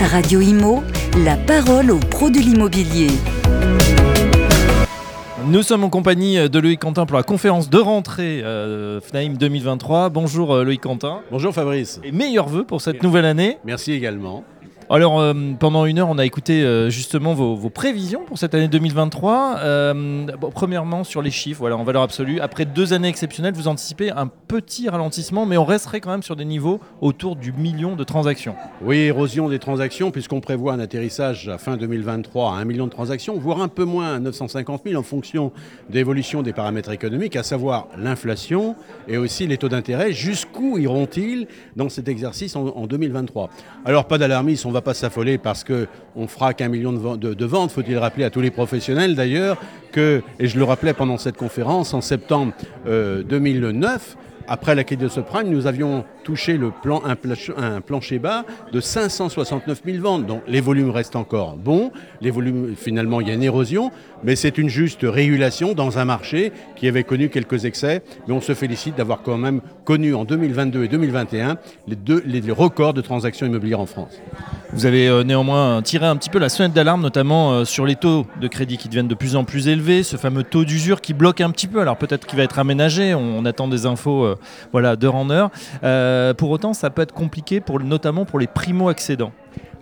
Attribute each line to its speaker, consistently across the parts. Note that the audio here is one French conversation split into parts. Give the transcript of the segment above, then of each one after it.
Speaker 1: Radio Imo, la parole aux pros de l'immobilier.
Speaker 2: Nous sommes en compagnie de Loïc Quentin pour la conférence de rentrée euh, FNAIM 2023. Bonjour euh, Loïc Quentin.
Speaker 3: Bonjour Fabrice.
Speaker 2: Et meilleurs vœux pour cette nouvelle année.
Speaker 3: Merci également.
Speaker 2: Alors, euh, pendant une heure, on a écouté euh, justement vos, prévisions pour cette année 2023. Euh, premièrement, sur les chiffres, en valeur absolue. Après deux années exceptionnelles, vous anticipez un petit ralentissement, mais on resterait quand même sur des niveaux autour du million de transactions.
Speaker 3: Oui, érosion des transactions, puisqu'on prévoit un atterrissage à fin 2023 à 1 million de transactions, voire un peu moins à 950 000 en fonction d'évolution des paramètres économiques, à savoir l'inflation et aussi les taux d'intérêt. Jusqu'où iront-ils dans cet exercice en, en 2023 Alors, pas d'alarmisme, on va pas s'affoler parce qu'on fera qu'un million de, ven- de- de ventes. Faut-il rappeler à tous les professionnels d'ailleurs que, et je le rappelais pendant cette conférence, en septembre euh, 2009, après la crise de subprime, nous avions touché le un, plancher bas de 569 000 ventes. Donc les volumes restent encore bons. Les volumes, finalement, il y a une érosion, mais c'est une juste régulation dans un marché qui avait connu quelques excès. Mais on se félicite d'avoir quand même connu en 2022 et 2021 les, deux, les records de transactions immobilières en France.
Speaker 2: Vous avez euh, néanmoins tiré un petit peu la sonnette d'alarme, notamment euh, sur les taux de crédit qui deviennent de plus en plus élevés, ce fameux taux d'usure qui bloque un petit peu. Alors peut-être qu'il va être aménagé, on, attend des infos euh, voilà, d'heure en heure. Pour autant, ça peut être compliqué, notamment pour les primo-accédants.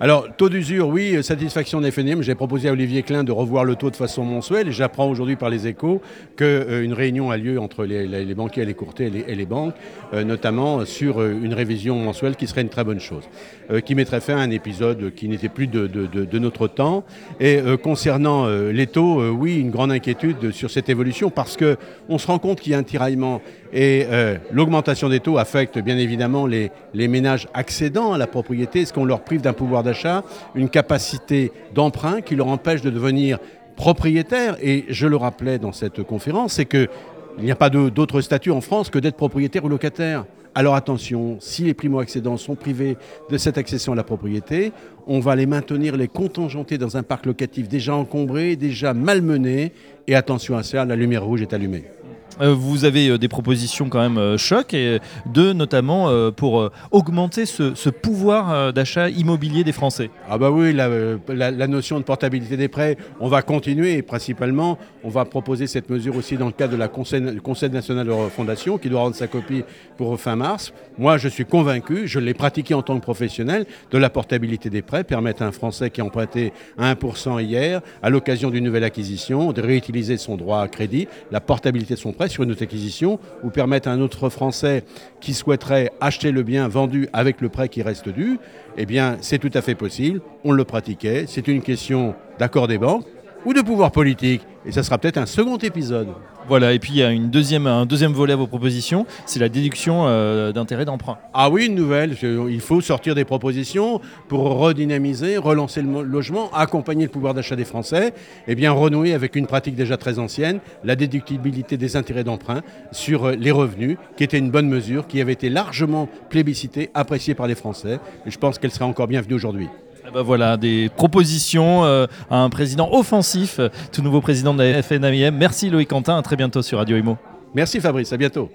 Speaker 3: Alors, taux d'usure, oui, euh, satisfaction des FNIM. J'ai proposé à Olivier Klein de revoir le taux de façon mensuelle j'apprends aujourd'hui par les échos qu'une réunion a lieu entre les, banquiers, les courtiers et les, banques, euh, notamment sur euh, une révision mensuelle qui serait une très bonne chose, euh, qui mettrait fin à un épisode qui n'était plus de, notre temps. Et euh, concernant euh, les taux, euh, oui, une grande inquiétude sur cette évolution parce qu'on se rend compte qu'il y a un tiraillement et euh, l'augmentation des taux affecte bien évidemment les, les ménages accédant à la propriété, est-ce qu'on leur prive d'un pouvoir d'achat, une capacité d'emprunt qui leur empêche de devenir propriétaires. Et je le rappelais dans cette conférence, c'est qu'il n'y a pas d'autre statut en France que d'être propriétaire ou locataire. Alors attention, si les primo-accédants sont privés de cette accession à la propriété, on va les maintenir, les contingenter dans un parc locatif déjà encombré, déjà malmené. Et attention à ça, la lumière rouge est allumée.
Speaker 2: Euh, vous avez euh, des propositions quand même euh, choc, et deux notamment pour augmenter ce, pouvoir d'achat immobilier des Français.
Speaker 3: Ah bah oui, la, notion de portabilité des prêts, on va continuer et principalement, on va proposer cette mesure aussi dans le cadre de la Conseil, Conseil national de refondation qui doit rendre sa copie pour fin mars. Moi, je suis convaincu, je l'ai pratiqué en tant que professionnel, de la portabilité des prêts, permettre à un Français qui a emprunté à 1% hier, à l'occasion d'une nouvelle acquisition, de réutiliser son droit à crédit, la portabilité de son prêt sur une autre acquisition, ou permettre à un autre Français qui souhaiterait acheter le bien vendu avec le prêt qui reste dû, eh bien, c'est tout à fait possible. On le pratiquait. C'est une question d'accord des banques ou de pouvoir politique. Et ça sera peut-être un second épisode.
Speaker 2: Voilà, et puis il y a une deuxième, un deuxième volet à vos propositions, c'est la déduction euh, d'intérêt d'emprunt.
Speaker 3: Ah oui, une nouvelle. Il faut sortir des propositions pour redynamiser, relancer le logement, accompagner le pouvoir d'achat des Français, et bien renouer avec une pratique déjà très ancienne, la déductibilité des intérêts d'emprunt sur euh, les revenus, qui était une bonne mesure, qui avait été largement plébiscitée, appréciée par les Français. Et je pense qu'elle serait encore bienvenue aujourd'hui.
Speaker 2: Eh ben voilà, des propositions euh, à un président offensif, euh, tout nouveau président de la FNAIM. Merci Loïc Quentin, à très bientôt sur Radio Imo.
Speaker 3: Merci Fabrice, à bientôt.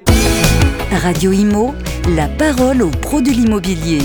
Speaker 1: Radio Imo, la parole aux pros de l'immobilier.